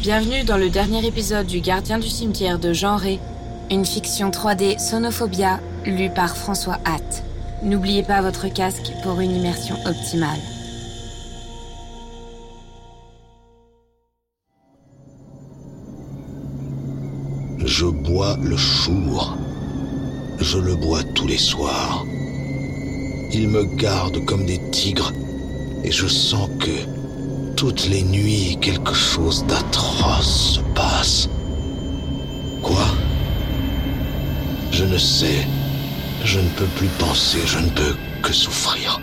Bienvenue dans le dernier épisode du Gardien du cimetière de Jean Ré, une fiction 3D Sonophobia lue par François Hatt. N'oubliez pas votre casque pour une immersion optimale. Je bois le chour. Je le bois tous les soirs. Il me garde comme des tigres et je sens que toutes les nuits, quelque chose d'atroce se passe. Quoi? Je ne sais. Je ne peux plus penser, je ne peux que souffrir.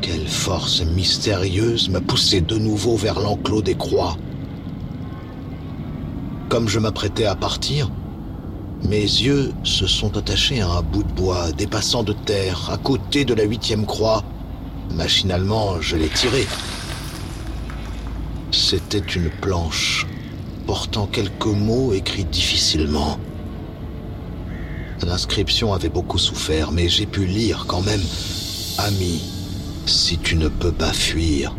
Quelle force mystérieuse m'a poussé de nouveau vers l'enclos des croix. Comme je m'apprêtais à partir, mes yeux se sont attachés à un bout de bois dépassant de terre à côté de la huitième croix Machinalement, je l'ai tiré. C'était une planche portant quelques mots écrits difficilement. L'inscription avait beaucoup souffert, mais j'ai pu lire quand même. Ami, si tu ne peux pas fuir,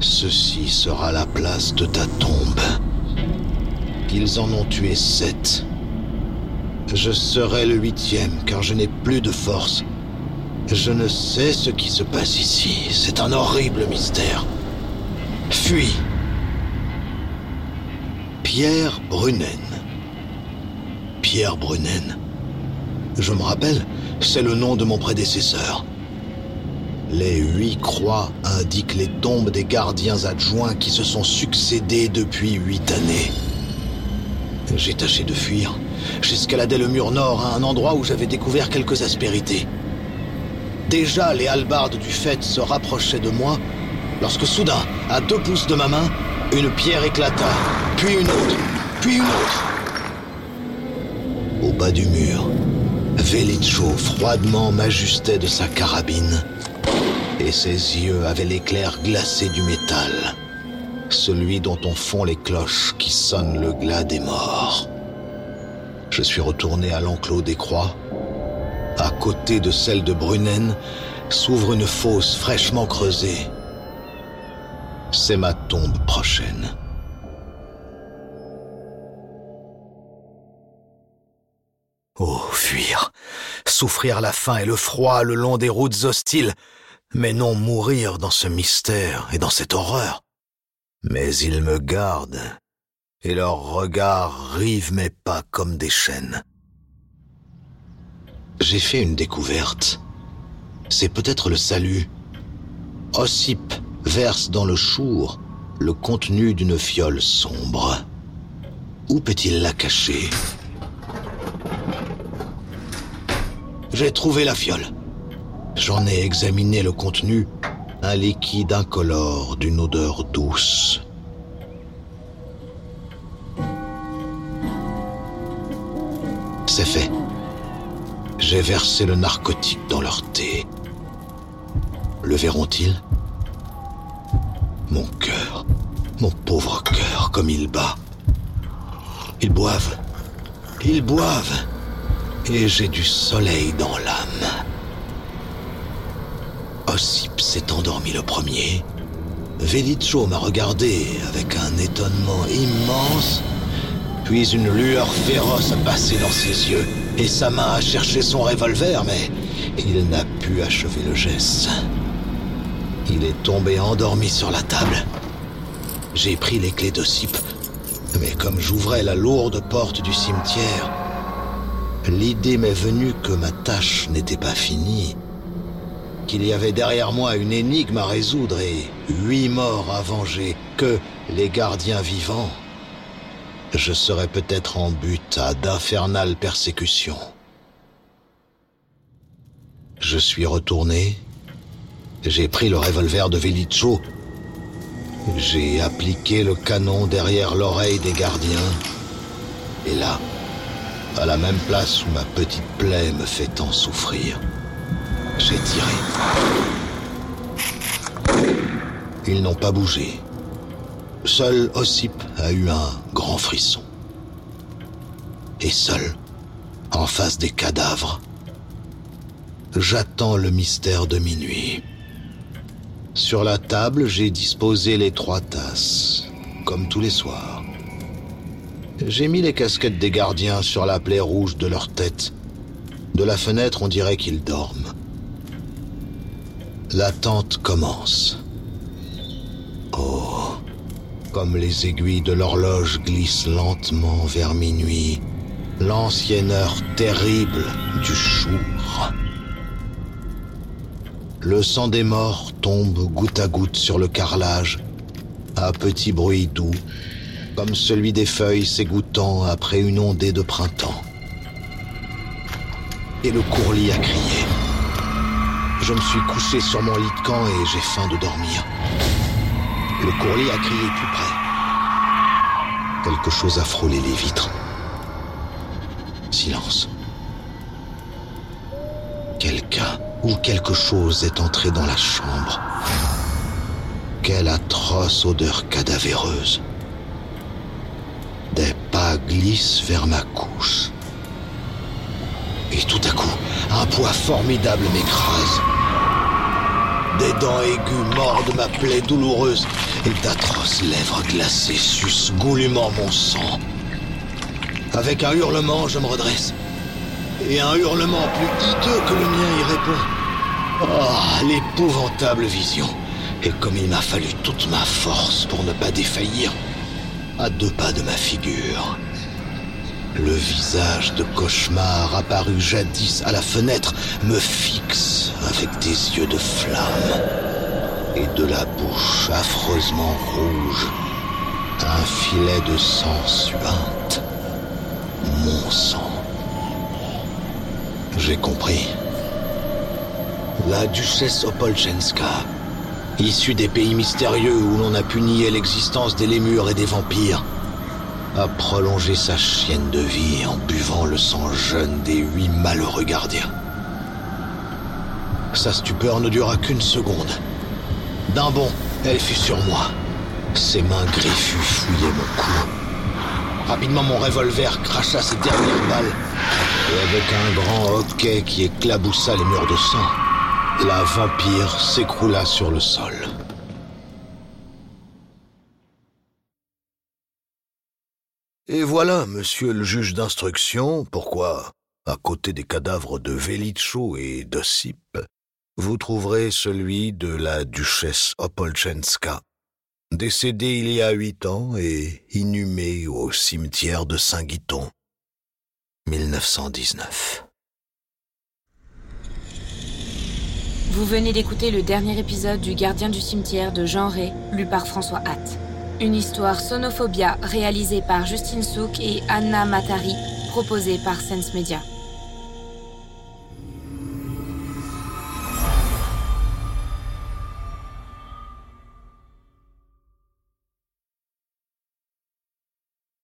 ceci sera la place de ta tombe. Ils en ont tué sept. Je serai le huitième, car je n'ai plus de force. Je ne sais ce qui se passe ici. C'est un horrible mystère. Fuis. Pierre Brunen. Pierre Brunen. Je me rappelle, c'est le nom de mon prédécesseur. Les huit croix indiquent les tombes des gardiens adjoints qui se sont succédés depuis huit années. J'ai tâché de fuir. J'escaladais le mur nord à un endroit où j'avais découvert quelques aspérités. Déjà, les halbardes du fait se rapprochaient de moi, lorsque soudain, à deux pouces de ma main, une pierre éclata, puis une autre, puis une autre. Au bas du mur, Velicho froidement m'ajustait de sa carabine, et ses yeux avaient l'éclair glacé du métal, celui dont on fond les cloches qui sonnent le glas des morts. Je suis retourné à l'enclos des croix, à côté de celle de Brunen, s'ouvre une fosse fraîchement creusée. C'est ma tombe prochaine. Oh, fuir. Souffrir la faim et le froid le long des routes hostiles, mais non mourir dans ce mystère et dans cette horreur. Mais ils me gardent, et leurs regards rivent mes pas comme des chaînes j'ai fait une découverte. C'est peut-être le salut. Ossip verse dans le chour le contenu d'une fiole sombre. Où peut-il la cacher? J'ai trouvé la fiole. J'en ai examiné le contenu, un liquide incolore d'une odeur douce. C'est fait. J'ai versé le narcotique dans leur thé. Le verront-ils? Mon cœur, mon pauvre cœur, comme il bat. Ils boivent, ils boivent, et j'ai du soleil dans l'âme. Ossip s'est endormi le premier. Velicho m'a regardé avec un étonnement immense, puis une lueur féroce a passé dans ses yeux et sa main a cherché son revolver, mais il n'a pu achever le geste. Il est tombé endormi sur la table. J'ai pris les clés d'Ossip, mais comme j'ouvrais la lourde porte du cimetière, l'idée m'est venue que ma tâche n'était pas finie, qu'il y avait derrière moi une énigme à résoudre et huit morts à venger, que les gardiens vivants je serais peut-être en but à d'infernales persécutions. Je suis retourné, j'ai pris le revolver de Velicho, j'ai appliqué le canon derrière l'oreille des gardiens, et là, à la même place où ma petite plaie me fait tant souffrir, j'ai tiré. Ils n'ont pas bougé. Seul Ossip a eu un grand frisson. Et seul, en face des cadavres, j'attends le mystère de minuit. Sur la table, j'ai disposé les trois tasses, comme tous les soirs. J'ai mis les casquettes des gardiens sur la plaie rouge de leur tête. De la fenêtre, on dirait qu'ils dorment. L'attente commence. Comme les aiguilles de l'horloge glissent lentement vers minuit, l'ancienne heure terrible du jour. Le sang des morts tombe goutte à goutte sur le carrelage, à petit bruit doux, comme celui des feuilles s'égouttant après une ondée de printemps. Et le courlis a crié. Je me suis couché sur mon lit de camp et j'ai faim de dormir. Le courlis a crié tout près. Quelque chose a frôlé les vitres. Silence. Quelqu'un ou quelque chose est entré dans la chambre. Quelle atroce odeur cadavéreuse. Des pas glissent vers ma couche. Et tout à coup, un poids formidable m'écrase. Des dents aiguës mordent ma plaie douloureuse et d'atroces lèvres glacées sucent goulûment mon sang. Avec un hurlement, je me redresse. Et un hurlement plus hideux que le mien y répond. Oh, l'épouvantable vision. Et comme il m'a fallu toute ma force pour ne pas défaillir, à deux pas de ma figure, le visage de cauchemar apparu jadis à la fenêtre me fixe avec des yeux de flamme et de la bouche affreusement rouge, un filet de sang suinte. Mon sang. J'ai compris. La duchesse Opolchenska, issue des pays mystérieux où l'on a pu nier l'existence des lémures et des vampires, a prolongé sa chienne de vie en buvant le sang jeune des huit malheureux gardiens. Sa stupeur ne dura qu'une seconde. D'un bond, elle fut sur moi. Ses mains griffues fouillaient mon cou. Rapidement, mon revolver cracha ses dernières balles. Et avec un grand hoquet qui éclaboussa les murs de sang, la vampire s'écroula sur le sol. Et voilà, monsieur le juge d'instruction, pourquoi, à côté des cadavres de Velicho et d'Ossip, vous trouverez celui de la duchesse Opolchenska, décédée il y a huit ans et inhumée au cimetière de Saint-Guiton, 1919. Vous venez d'écouter le dernier épisode du Gardien du cimetière de Jean Ray, lu par François Hatt. Une histoire sonophobia réalisée par Justine Souk et Anna Matari, proposée par Sense Media.